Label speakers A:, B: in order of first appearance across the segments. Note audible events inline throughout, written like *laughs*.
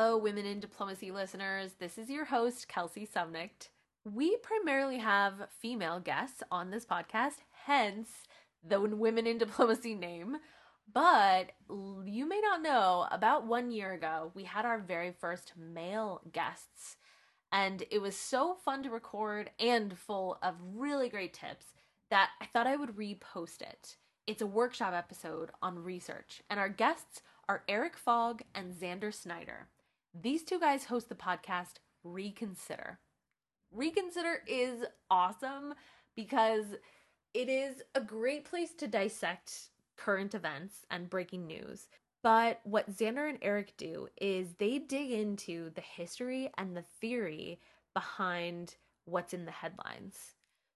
A: Hello, Women in Diplomacy listeners. This is your host, Kelsey Sumnicht. We primarily have female guests on this podcast, hence the Women in Diplomacy name. But you may not know, about one year ago, we had our very first male guests. And it was so fun to record and full of really great tips that I thought I would repost it. It's a workshop episode on research, and our guests are Erik Fogg and Xander Snyder. These two guys host the podcast Reconsider. Reconsider is awesome because it is a great place to dissect current events and breaking news. But what Xander and Erik do is they dig into the history and the theory behind what's in the headlines.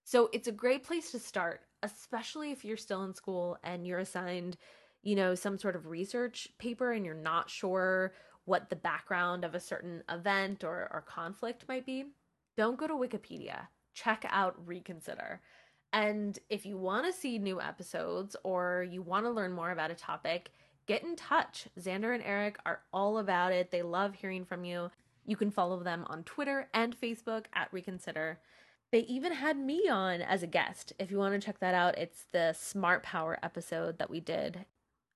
A: So it's a great place to start, especially if you're still in school and you're assigned you know, some sort of research paper and you're not sure what the background of a certain event or, or conflict might be, don't go to Wikipedia. Check out Reconsider. And if you want to see new episodes or you want to learn more about a topic, get in touch. Xander and Erik are all about it. They love hearing from you. You can follow them on Twitter and Facebook at Reconsider. They even had me on as a guest. If you want to check that out, it's the Smart Power episode that we did.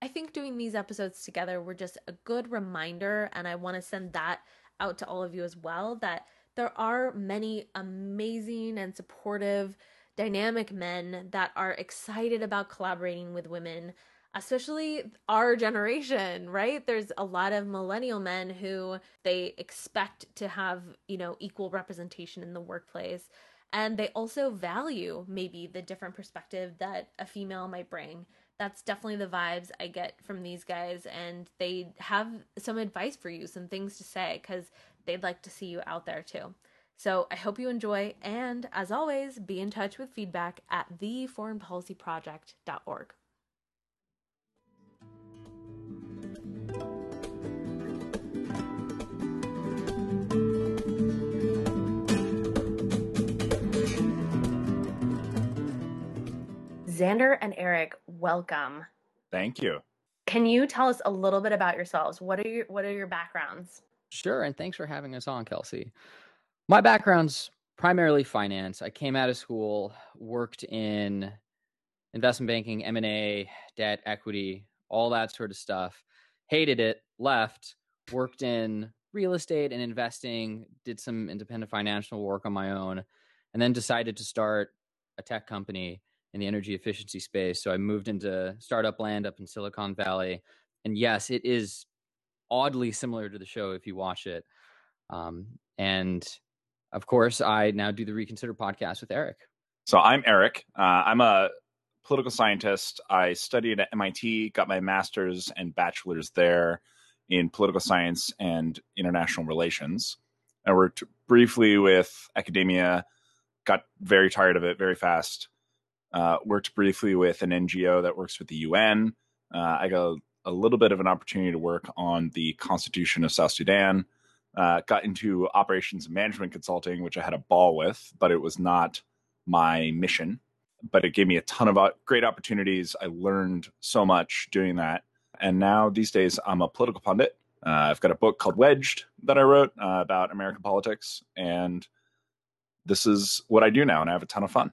A: I think doing these episodes together were just a good reminder, and I want to send that out to all of you as well that there are many amazing and supportive, dynamic men that are excited about collaborating with women, especially our generation, right? There's a lot of millennial men who they expect to have, you know, equal representation in the workplace. And they also value maybe the different perspective that a female might bring that's definitely the vibes I get from these guys. And they have some advice for you, some things to say, because they'd like to see you out there too. So I hope you enjoy. And as always, be in touch with feedback at theforeignpolicyproject.org. Xander and Eric, welcome.
B: Thank you.
A: Can you tell us a little bit about yourselves? What are your what are your backgrounds?
C: Sure, and thanks for having us on, Kelsey. My background's primarily finance. I came out of school, worked in investment banking, M&A, debt, equity, all that sort of stuff. Hated it, left, worked in real estate and investing, did some independent financial work on my own, and then decided to start a tech company in the energy efficiency space. So I moved into startup land up in Silicon Valley. And yes, it is oddly similar to the show if you watch it. Um, and of course, I now do the Reconsider podcast with Erik.
B: So I'm Erik. Uh, I'm a political scientist. I studied at MIT, got my master's and bachelor's there in political science and international relations. I worked briefly with academia, got very tired of it very fast, uh, worked briefly with an NGO that works with the UN. Uh, I got a, little bit of an opportunity to work on the Constitution of South Sudan. Uh, got into operations and management consulting, which I had a ball with, but it was not my mission. But it gave me a ton of great opportunities. I learned so much doing that. And now these days, I'm a political pundit. Uh, I've got a book called Wedged that I wrote uh, about American politics. And this is what I do now, and I have a ton of fun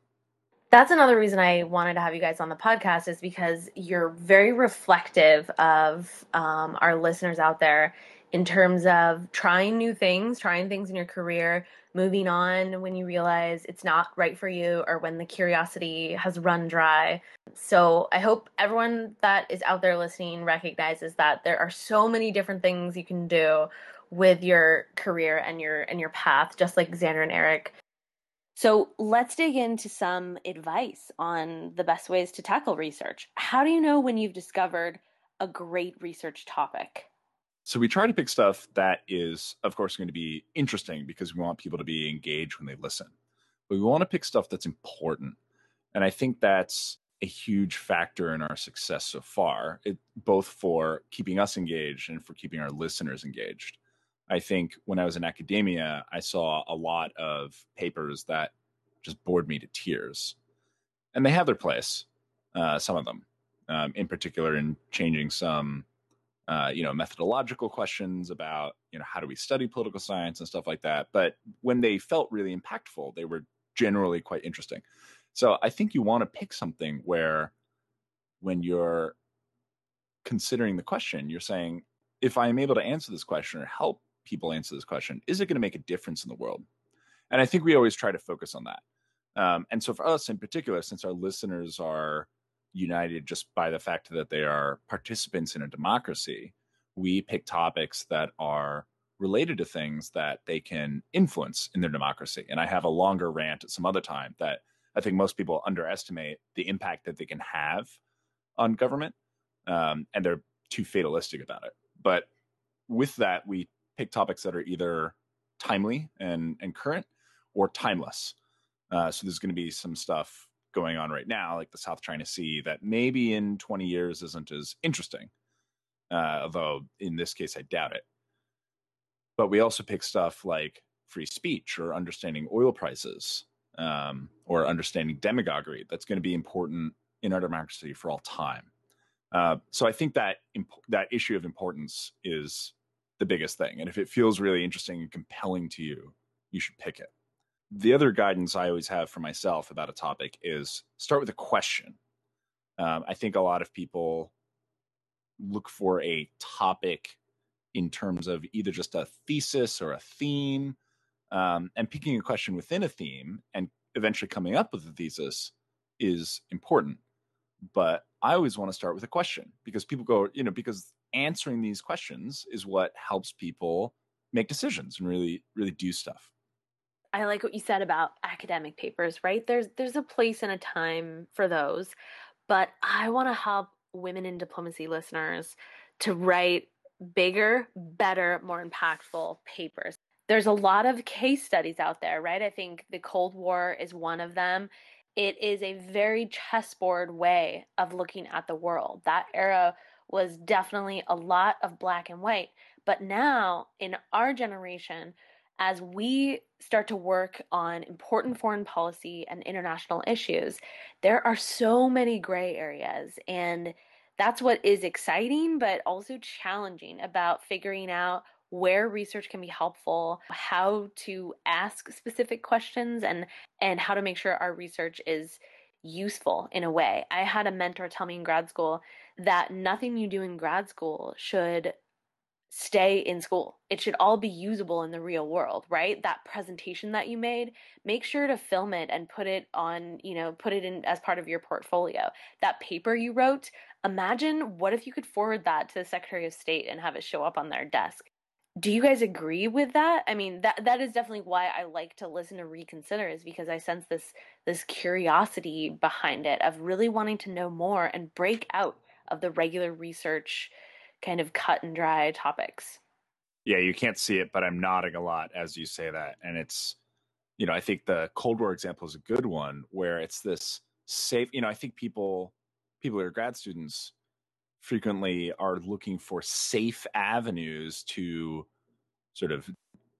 A: that's another reason I wanted to have you guys on the podcast is because you're very reflective of um, our listeners out there in terms of trying new things, trying things in your career, moving on when you realize it's not right for you or when the curiosity has run dry. So I hope everyone that is out there listening recognizes that there are so many different things you can do with your career and your and your path just like Xander and Erik so let's dig into some advice on the best ways to tackle research. How do you know when you've discovered a great research topic?
B: So we try to pick stuff that is, of course, going to be interesting because we want people to be engaged when they listen. But we want to pick stuff that's important. And I think that's a huge factor in our success so far, it, both for keeping us engaged and for keeping our listeners engaged. I think when I was in academia, I saw a lot of papers that just bored me to tears. And they have their place, uh, some of them, um, in particular, in changing some uh, you know, methodological questions about, you know, how do we study political science and stuff like that. But when they felt really impactful, they were generally quite interesting. So I think you want to pick something where when you're considering the question, you're saying, if I am able to answer this question or help people answer this question, is it going to make a difference in the world? And I think we always try to focus on that. Um, and so for us in particular, since our listeners are united just by the fact that they are participants in a democracy, we pick topics that are related to things that they can influence in their democracy. And I have a longer rant at some other time that I think most people underestimate the impact that they can have on government, um, and they're too fatalistic about it. But with that, we pick topics that are either timely and and current or timeless. Uh, so there's going to be some stuff going on right now, like the South China Sea, that maybe in 20 years isn't as interesting. Uh, although in this case, I doubt it. But we also pick stuff like free speech or understanding oil prices um, or understanding demagoguery. That's going to be important in our democracy for all time. Uh, so I think that imp- that issue of importance is the biggest thing. And if it feels really interesting and compelling to you, you should pick it. The other guidance I always have for myself about a topic is start with a question. Um, I think a lot of people look for a topic in terms of either just a thesis or a theme, um, and picking a question within a theme and eventually coming up with a thesis is important. But I always want to start with a question because people go, you know, because answering these questions is what helps people make decisions and really, really do stuff.
A: I like what you said about academic papers, right? There's there's a place and a time for those, but I want to help women in diplomacy listeners to write bigger, better, more impactful papers. There's a lot of case studies out there, right? I think the Cold War is one of them. It is a very chessboard way of looking at the world. That era was definitely a lot of black and white. But now, in our generation, as we start to work on important foreign policy and international issues, there are so many gray areas. And that's what is exciting, but also challenging about figuring out where research can be helpful, how to ask specific questions and and how to make sure our research is useful in a way. I had a mentor tell me in grad school that nothing you do in grad school should stay in school. It should all be usable in the real world, right? That presentation that you made, make sure to film it and put it on, you know, put it in as part of your portfolio. That paper you wrote, imagine what if you could forward that to the Secretary of State and have it show up on their desk do you guys agree with that i mean that that is definitely why i like to listen to reconsider is because i sense this this curiosity behind it of really wanting to know more and break out of the regular research kind of cut and dry topics
B: yeah you can't see it but i'm nodding a lot as you say that and it's you know i think the cold war example is a good one where it's this safe you know i think people people who are grad students frequently are looking for safe avenues to sort of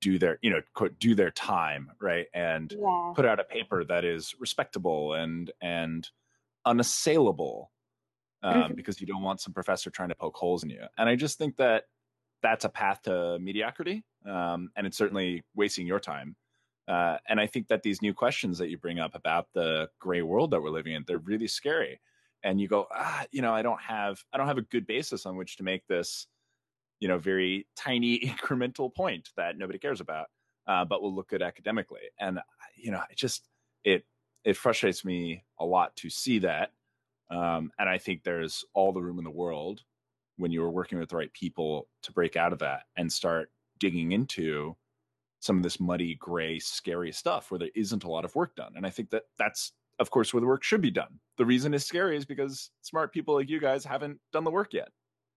B: do their you know quote, do their time right and yeah. put out a paper that is respectable and and unassailable um, mm-hmm. because you don't want some professor trying to poke holes in you. And i just think that that's a path to mediocrity um, and it's certainly wasting your time. Uh, and i think that these new questions that you bring up about the gray world that we're living in they're really scary. And you go ah you know i don't have i don't have a good basis on which to make this you know very tiny *laughs* incremental point that nobody cares about uh, but will look good academically. And you know it just it it frustrates me a lot to see that um, and i think there's all the room in the world when you are working with the right people to break out of that and start digging into some of this muddy gray scary stuff where there isn't a lot of work done and i think that that's of course, where the work should be done. The reason it's scary is because smart people like you guys haven't done the work yet.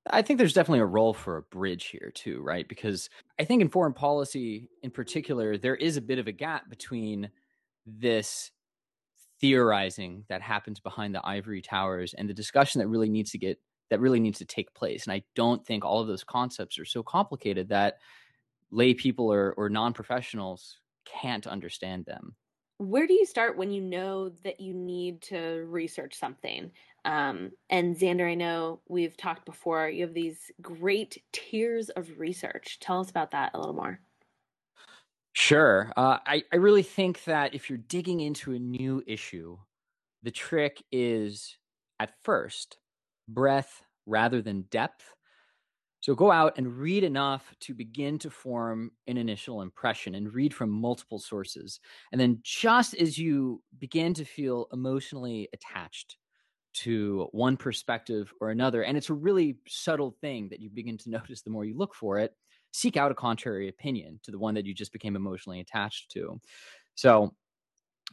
C: I think there's definitely a role for a bridge here, too, right? Because I think in foreign policy in particular, there is a bit of a gap between this theorizing that happens behind the ivory towers and the discussion that really needs to get that really needs to take place. And I don't think all of those concepts are so complicated that lay people or, or non professionals can't understand them.
D: where do you start when you know that you need to research something? Um, and Xander, I know we've talked before. You have these great tiers of research. Tell us about that a little more.
C: Sure. Uh, I, I really think that if you're digging into a new issue, the trick is at first breadth rather than depth. So go out and read enough to begin to form an initial impression and read from multiple sources. And then just as you begin to feel emotionally attached to one perspective or another, and it's a really subtle thing that you begin to *laughs* notice the more you look for it, seek out a contrary opinion to the one that you just became emotionally attached to. So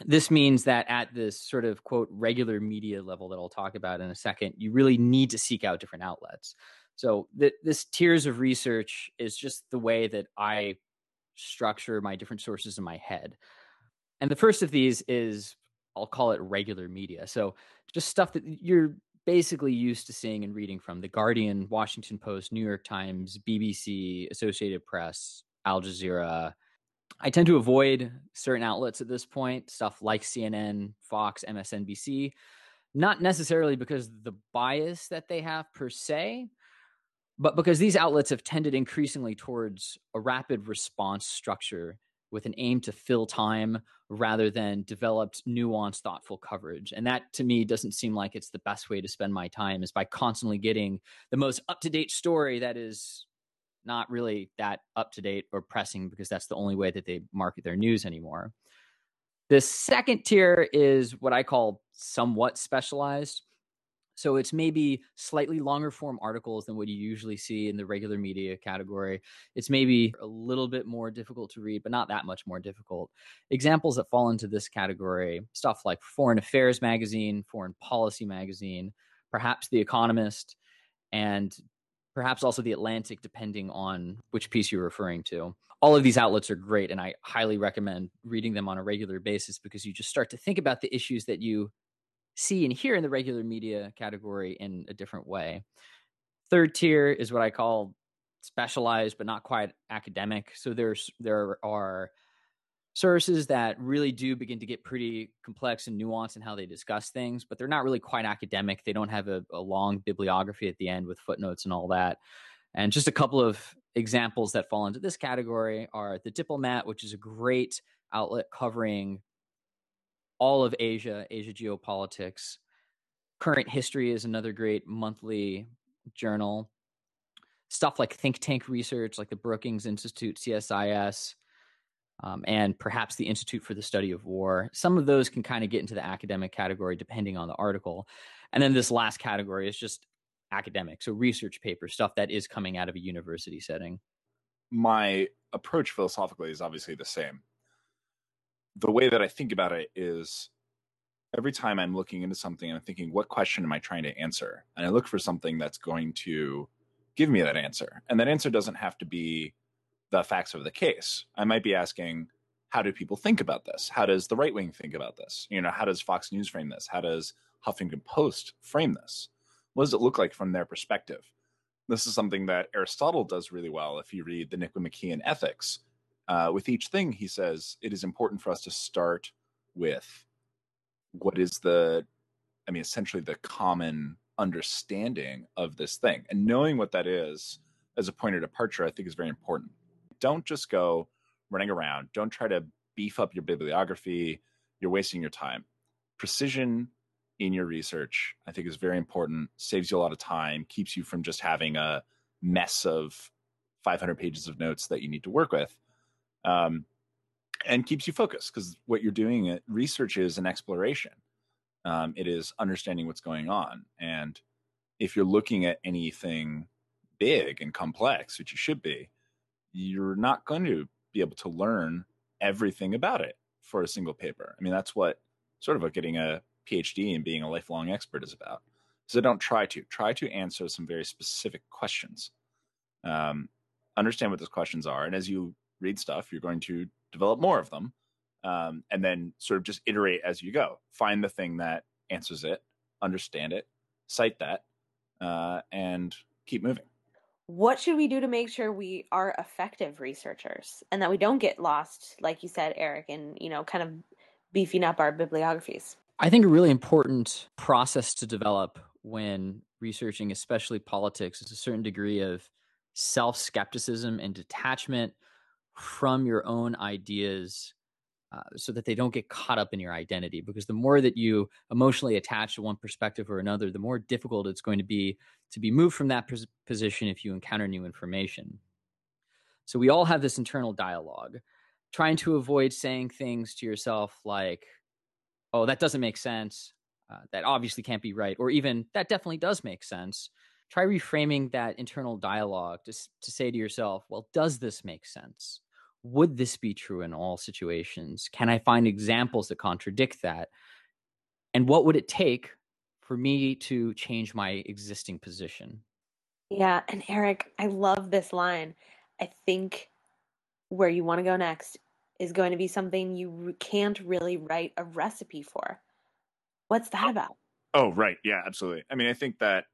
C: this means that at this sort of quote regular media level that I'll talk about in a second, you really need to seek out different outlets. So th- this tiers of research is just the way that I structure my different sources in my head. And the first of these is I'll call it regular media. So just stuff that you're basically used to seeing and reading from the Guardian, Washington Post, New York Times, BBC, Associated Press, Al Jazeera. I tend to avoid certain outlets at this point, stuff like CNN, Fox, MSNBC, not necessarily because the bias that they have per se, but because these outlets have tended increasingly towards a rapid response structure with an aim to fill time rather than developed nuanced thoughtful coverage and that to me doesn't seem like it's the best way to spend my time is by constantly getting the most up-to-date story that is not really that up to date or pressing because that's the only way that they market their news anymore. The second tier is what I call somewhat specialized. So it's maybe slightly longer form articles than what you usually see in the regular media category. It's maybe a little bit more difficult to read, but not that much more difficult. Examples that fall into this category stuff like Foreign Affairs Magazine, Foreign Policy Magazine, perhaps The Economist, and perhaps also The Atlantic, depending on which piece you're referring to. All of these outlets are great, and I highly recommend reading them on a regular basis because you just start to think about the issues that you see and hear in the regular media category in a different way. Third tier is what I call specialized but not quite academic. So there's there are sources that really do begin to get pretty complex and nuanced in how they discuss things, but they're not really quite academic. They don't have a, a long bibliography at the end with footnotes and all that. And just a couple of examples that fall into this category are The Diplomat, which is a great outlet covering all of Asia, Asia geopolitics. Current History is another great monthly journal. Stuff like think tank research, like the Brookings Institute, CSIS, um, and perhaps the Institute for the Study of War. Some of those can kind of get into the academic category depending on the article. And then this last category is just academic, so research paper, stuff that is coming out of a university setting.
B: My approach philosophically is obviously the same the way that I think about it is every time I'm looking into something, I'm thinking, what question am I trying to answer? And I look for something that's going to give me that answer. And that answer doesn't have to be the facts of the case. I might be asking, how do people think about this? How does the right wing think about this? You know, how does Fox News frame this? How does Huffington Post frame this? What does it look like from their perspective? This is something that Aristotle does really well. If you read the Nicomachean Ethics, uh, with each thing, he says it is important for us to start with what is the, I mean, essentially the common understanding of this thing. And knowing what that is as a point of departure, I think is very important. Don't just go running around. Don't try to beef up your bibliography. You're wasting your time. Precision in your research, I think, is very important, saves you a lot of time, keeps you from just having a mess of 500 pages of notes that you need to work with um, and keeps you focused because what you're doing uh, research is an exploration. Um, it is understanding what's going on. And if you're looking at anything big and complex which you should be you're not going to be able to learn everything about it for a single paper. I mean that's what sort of what getting a phd and being a lifelong expert is about. So don't try to. Try to answer some very specific questions. Um, understand what those questions are and as you read stuff, you're going to develop more of them. Um, and then sort of just iterate as you go. Find the thing that answers it, understand it, cite that, uh, and keep moving.
D: What should we do to make sure we are effective researchers and that we don't get lost, like you said, Erik, and you know, kind of
A: beefing up our bibliographies?
C: I think a really important process to develop when researching, especially politics, is a certain degree of self skepticism and detachment from your own ideas uh, so that they don't get caught up in your identity. Because the more that you emotionally attach to one perspective or another, the more difficult it's going to be to be moved from that pos- position if you encounter new information. So we all have this internal dialogue, trying to avoid saying things to yourself like, oh, that doesn't make sense. Uh, that obviously can't be right. Or even that definitely does make sense. Try reframing that internal dialogue to, to say to yourself, well, does this make sense? Would this be true in all situations? Can I find examples that contradict that? And what would it take for me to change my existing position?
A: Yeah. And Erik, I love this line. I think where you want to go next is going to be something you can't really write a recipe for. What's that oh. about?
B: Oh, right. Yeah, absolutely. I mean, I think that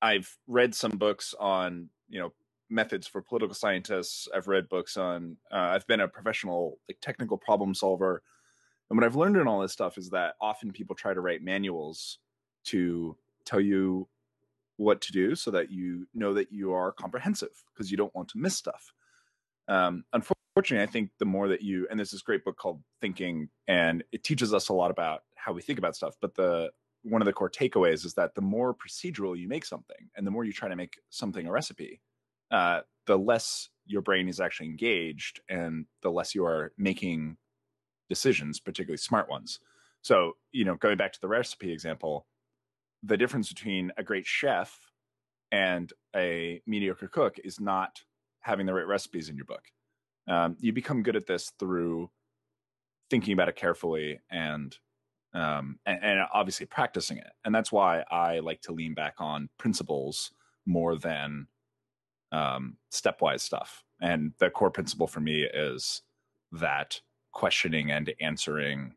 B: I've read some books on, you know, methods for political scientists. I've read books on, uh, I've been a professional, like, technical problem solver. And what I've learned in all this stuff is that often people try to write manuals to tell you what to do so that you know that you are comprehensive because you don't want to miss stuff. Um, unfortunately, I think the more that you, and there's this great book called Thinking, and it teaches us a lot about how we think about stuff. But the one of the core takeaways is that the more procedural you make something, and the more you try to make something a recipe, uh, the less your brain is actually engaged, and the less you are making decisions, particularly smart ones. So, you know, going back to the recipe example, the difference between a great chef and a mediocre cook is not having the right recipes in your book. Um, you become good at this through thinking about it carefully and, um, and and obviously practicing it. And that's why I like to lean back on principles more than um, stepwise stuff. And the core principle for me is that questioning and answering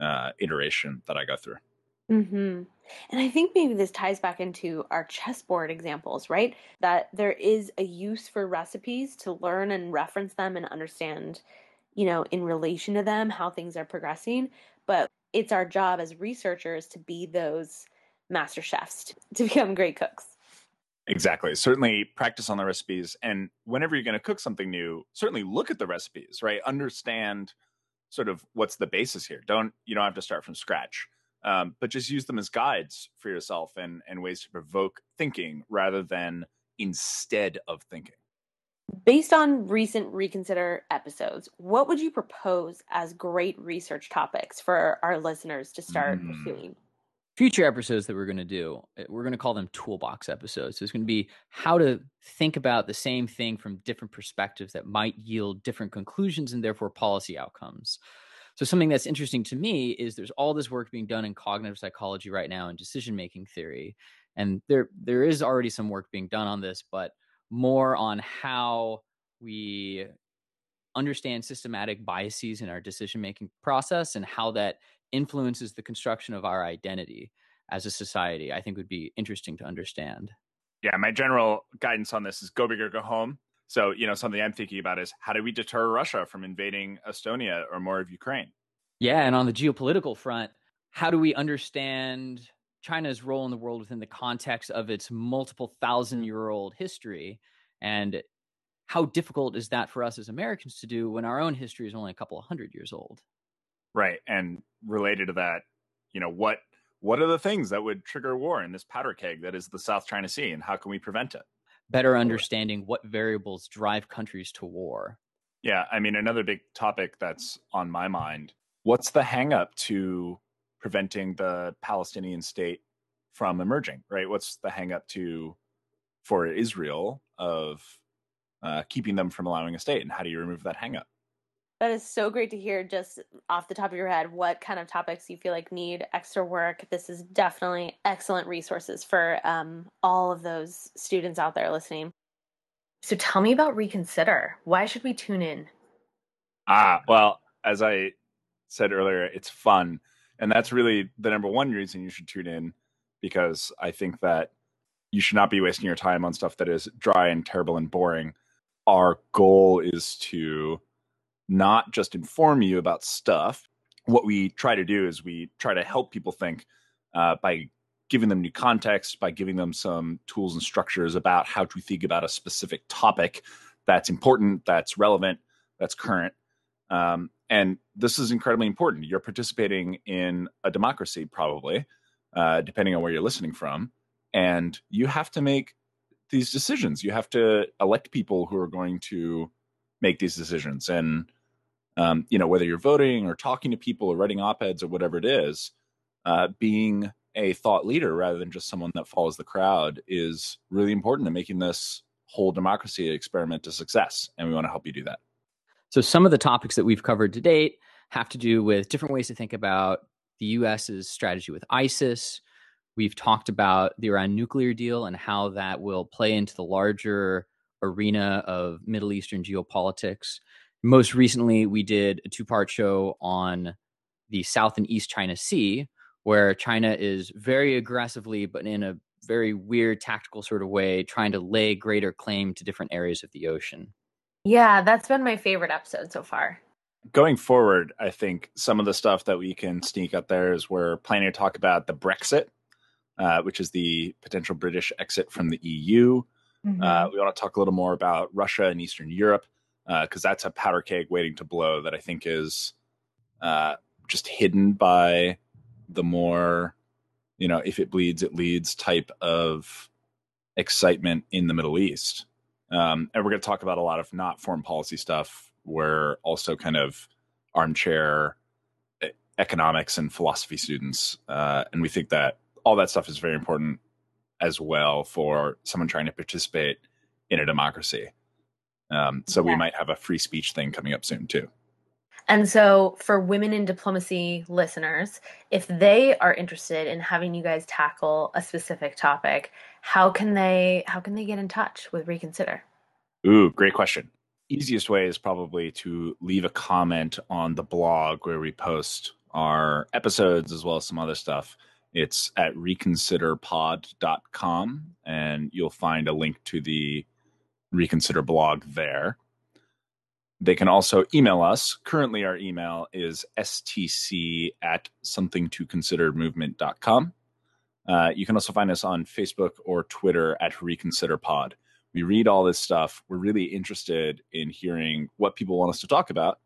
B: uh, iteration that I go through.
A: Mm-hmm. And I think maybe this ties back into our chessboard examples, right? That there is a use for recipes to learn and reference them and understand, you know, in relation to them, how things are progressing. But it's our job as researchers to be those master chefs, to become great cooks.
B: Exactly. Certainly practice on the recipes. And whenever you're going to cook something new, certainly look at the recipes, right? Understand sort of what's the basis here. Don't, you don't have to start from scratch um, but just use them as guides for yourself and and ways to provoke thinking rather than instead of thinking.
A: Based on recent Reconsider episodes, what would you propose as great research topics for our listeners to start mm. pursuing?
C: Future episodes that we're going to do, eh, we're going to call them toolbox episodes. So it's going to be how to think about the same thing from different perspectives that might yield different conclusions and therefore policy outcomes. So something that's interesting to me is there's all this work being done in cognitive psychology right now and decision making theory, and there there is already some work being done on this, but more on how we understand systematic biases in our decision making process and how that influences the construction of our identity as a society. I think would be interesting to understand.
B: Yeah, my general guidance on this is go big or go home. So, you know, something I'm thinking about is how do we deter Russia from invading Estonia or more of Ukraine?
C: Yeah, and on the geopolitical front, how do we understand China's role in the world within the context of its multiple thousand year old history? And how difficult is that for us as Americans to do when our own history is only a couple of hundred years old?
B: Right. And related to that, you know, what what are the things that would trigger war in this powder keg that is the South China Sea and how can we prevent it?
C: better understanding what variables drive countries to war.
B: Yeah, I mean, another big topic that's on my mind what's the hangup to preventing the Palestinian state from emerging, right? What's the hangup to for Israel of uh, keeping them from allowing a state, and how do you remove that hangup?
A: That is so great to hear just off the top of your head what kind of topics you feel like need extra work. This is definitely excellent resources for um, all of those students out there listening. So tell me about Reconsider. Why should we tune in?
B: Ah, well, as I said earlier, it's fun. And that's really the number one reason you should tune in because I think that you should not be wasting your time on stuff that is dry and terrible and boring. Our goal is to not just inform you about stuff, what we try to do is we try to help people think uh, by giving them new context, by giving them some tools and structures about how to think about a specific topic that's important, that's relevant, that's current. Um, and this is incredibly important. You're participating in a democracy, probably, uh, depending on where you're listening from. And you have to make these decisions. You have to elect people who are going to make these decisions. And, um, you know, whether you're voting or talking to people or writing op eds or whatever it is, uh, being a thought leader rather than just someone that follows the crowd is really important to making this whole democracy experiment a success. And we want to help you do that.
C: So, some of the topics that we've covered to date have to do with different ways to think about the US's strategy with ISIS. We've talked about the Iran nuclear deal and how that will play into the larger arena of Middle Eastern geopolitics. Most recently, we did a two part show on the South and East China Sea, where China is very aggressively, but in a very weird tactical sort of way, trying to lay greater claim to different areas of the ocean.
A: Yeah, that's been my favorite episode so far.
B: Going forward, I think some of the stuff that we can sneak up there is we're planning to talk about the Brexit, uh, which is the potential British exit from the EU. Mm-hmm. Uh, we want to talk a little more about Russia and Eastern Europe because uh, that's a powder keg waiting to blow that I think is uh, just hidden by the more you know if it bleeds it leads type of excitement in the middle east um, and we're going to talk about a lot of not foreign policy stuff we're also kind of armchair economics and philosophy students uh, and we think that all that stuff is very important as well for someone trying to participate in a democracy um, so yeah. we might have a free speech thing coming up soon too
A: and so, for women in diplomacy listeners, if they are interested in having you guys tackle a specific topic, how can they how can they get in touch with Reconsider?
B: Ooh, great question. Easiest way is probably to leave a comment on the blog where we post our episodes as well as some other stuff. It's at reconsiderpod.com and you'll find a link to the Reconsider blog there. They can also email us. Currently, our email is stc at somethingtoconsidermovement.com. Uh, you can also find us on Facebook or Twitter at ReconsiderPod. We read all this stuff. We're really interested in hearing what people want us to talk about.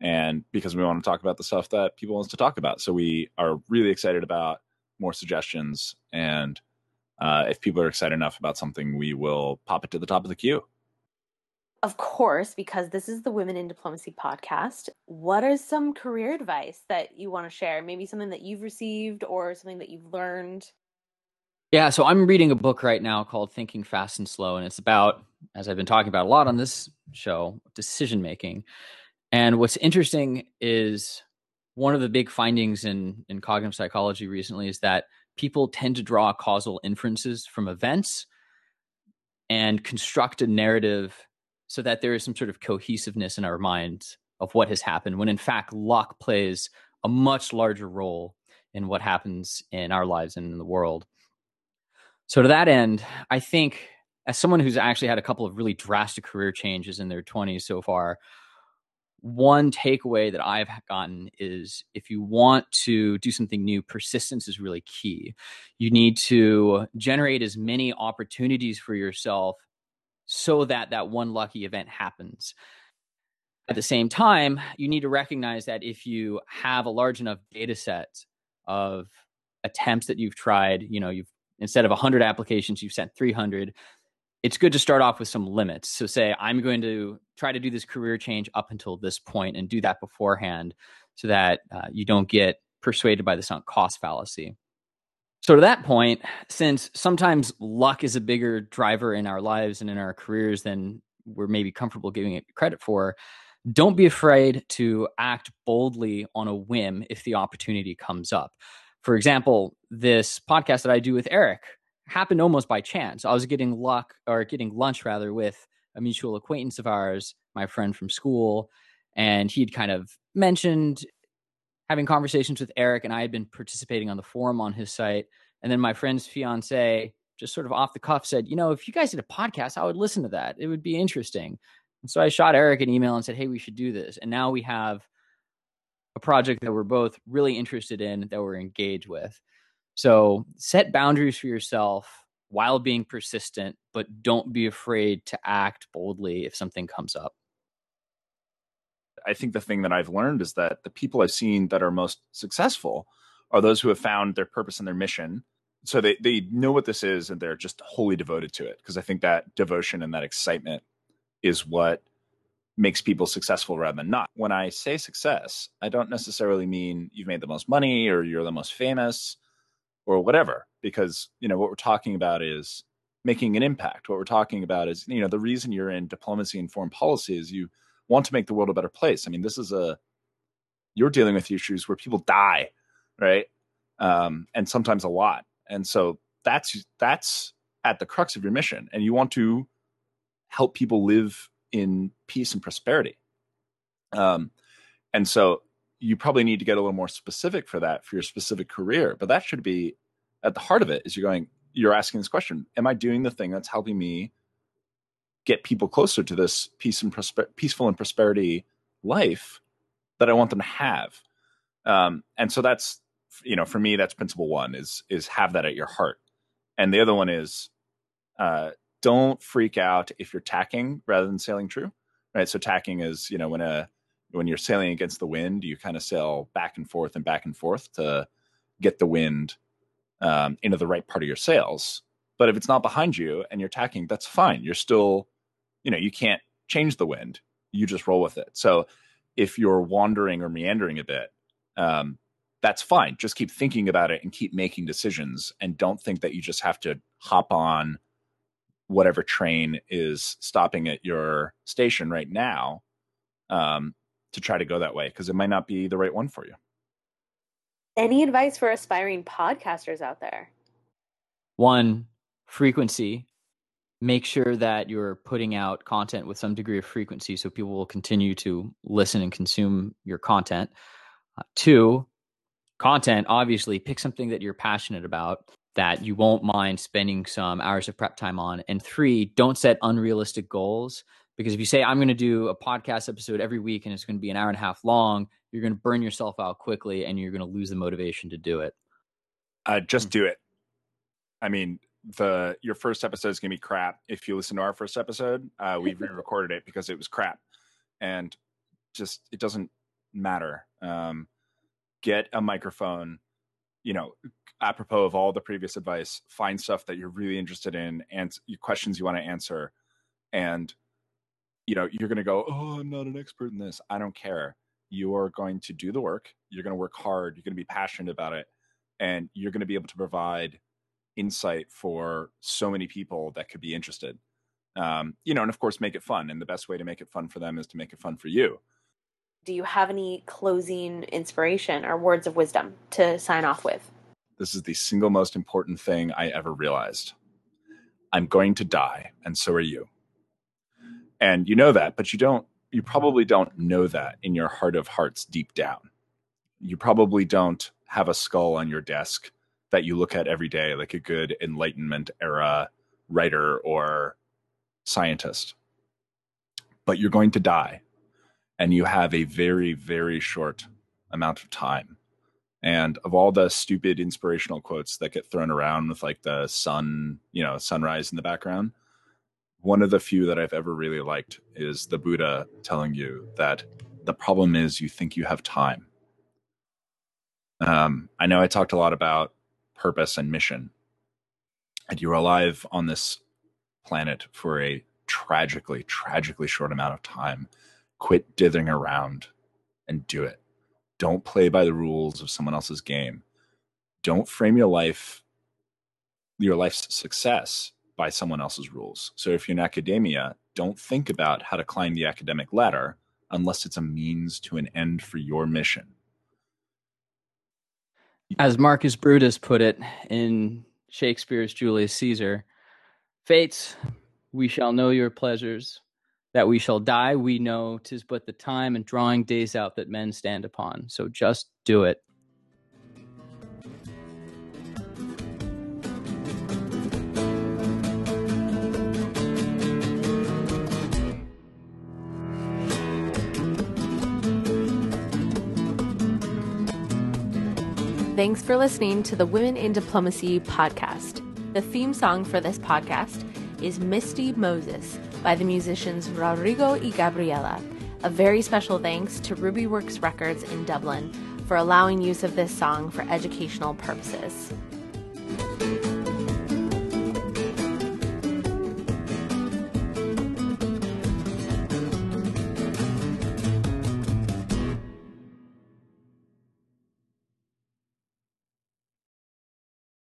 B: And because we want to talk about the stuff that people want us to talk about. So we are really excited about more suggestions. And uh, if people are excited enough about something, we will pop it to the top of the queue
A: of course, because this is the Women in Diplomacy podcast, what is some career advice that you want to share? Maybe something that you've received or something that you've learned?
C: Yeah, so I'm reading a book right now called Thinking Fast and Slow, and it's about, as I've been talking about a lot on this show, decision making. And what's interesting is one of the big findings in, in cognitive psychology recently is that people tend to draw causal inferences from events and construct a narrative so that there is some sort of cohesiveness in our minds of what has happened when in fact luck plays a much larger role in what happens in our lives and in the world. So to that end i think as someone who's actually had a couple of really drastic career changes in their 20s so far one takeaway that I've gotten is if you want to do something new, persistence is really key. You need to generate as many opportunities for yourself so that that one lucky event happens. At the same time, you need to recognize that if you have a large enough data set of attempts that you've tried, you know, you've instead of 100 applications, you've sent 300. It's good to start off with some limits. So, say, I'm going to try to do this career change up until this point and do that beforehand so that uh, you don't get persuaded by the sunk cost fallacy. So, to that point, since sometimes luck is a bigger driver in our lives and in our careers than we're maybe comfortable giving it credit for, don't be afraid to act boldly on a whim if the opportunity comes up. For example, this podcast that I do with Erik happened almost by chance. I was getting luck or getting lunch rather with a mutual acquaintance of ours, my friend from school, and he'd kind of mentioned having conversations with Erik, and I had been participating on the forum on his site. And then my friend's fiance just sort of off the cuff said, you know, if you guys did a podcast, I would listen to that. It would be interesting. And so I shot Erik an email and said, hey, we should do this. And now we have a project that we're both really interested in that we're engaged with. So set boundaries for yourself while being persistent, but don't be afraid to act boldly if something comes up.
B: I think the thing that I've learned is that the people I've seen that are most successful are those who have found their purpose and their mission. So they, they know what this is and they're just wholly devoted to it. Because I think that devotion and that excitement is what makes people successful rather than not. When I say success, I don't necessarily mean you've made the most money or you're the most famous or whatever, because you know what we're talking about is making an impact. What we're talking about is you know the reason you're in diplomacy and foreign policy is you want to make the world a better place. I mean, this is a you're dealing with issues where people die, right? Um, and sometimes a lot. And so that's that's at the crux of your mission, and you want to help people live in peace and prosperity. Um, and so you probably need to get a little more specific for that for your specific career. But that should be at the heart of it. Is you're going, you're asking this question: Am I doing the thing that's helping me get people closer to this peace and prosper- peaceful and prosperity life that I want them to have. Um, and so that's you know for me that's principle one is is have that at your heart, and the other one is uh, don't freak out if you're tacking rather than sailing true. Right. So tacking is you know when a when you're sailing against the wind, you kind of sail back and forth and back and forth to get the wind um, into the right part of your sails. But if it's not behind you and you're tacking, that's fine. You're still you know you can't change the wind you just roll with it so if you're wandering or meandering a bit um, that's fine just keep thinking about it and keep making decisions and don't think that you just have to hop on whatever train is stopping at your station right now um, to try to go that way because it might not be the right one for you
D: any advice for aspiring podcasters out there
C: one frequency make sure that you're putting out content with some degree of frequency so people will continue to listen and consume your content. Uh, two, content, obviously, pick something that you're passionate about that you won't mind spending some hours of prep time on. And three, don't set unrealistic goals because if you say, I'm going to do a podcast episode every week and it's going to be an hour and a half long, you're going to burn yourself out quickly and you're going to lose the motivation to do it.
B: Uh, just do it. I mean, the your first episode is gonna be crap. If you listen to our first episode, uh, we *laughs* re-recorded it because it was crap, and just it doesn't matter. Um, get a microphone. You know, apropos of all the previous advice, find stuff that you're really interested in and questions you want to answer, and you know you're gonna go, oh, I'm not an expert in this. I don't care. You are going to do the work. You're going to work hard. You're going to be passionate about it, and you're going to be able to provide insight for so many people that could be interested. Um, you know, and of course, make it fun. And the best way to make it fun for them is to make it fun for you.
D: Do you have any closing inspiration or words of wisdom to sign off with?
B: This is the single most important thing I ever realized. I'm going to die, and so are you. And you know that, but you don't, you probably don't know that in your heart of hearts deep down. You probably don't have a skull on your desk that you look at every day, like a good Enlightenment era writer or scientist. But you're going to die, and you have a very, very short amount of time. And of all the stupid inspirational quotes that get thrown around with like the sun, you know, sunrise in the background, one of the few that I've ever really liked is the Buddha telling you that the problem is you think you have time. Um, I know I talked a lot about purpose and mission. And you're alive on this planet for a tragically, tragically short amount of time. Quit dithering around and do it. Don't play by the rules of someone else's game. Don't frame your life, your life's success by someone else's rules. So if you're in academia, don't think about how to climb the academic ladder unless it's a means to an end for your mission.
C: As Marcus Brutus put it in Shakespeare's Julius Caesar, Fates, we shall know your pleasures. That we shall die, we know tis but the time and drawing days out that men stand upon. So just do it.
A: Thanks for listening to the Women in Diplomacy podcast. The theme song for this podcast is Misty Moses by the musicians Rodrigo y Gabriela. A very special thanks to Ruby Works Records in Dublin for allowing use of this song for educational purposes.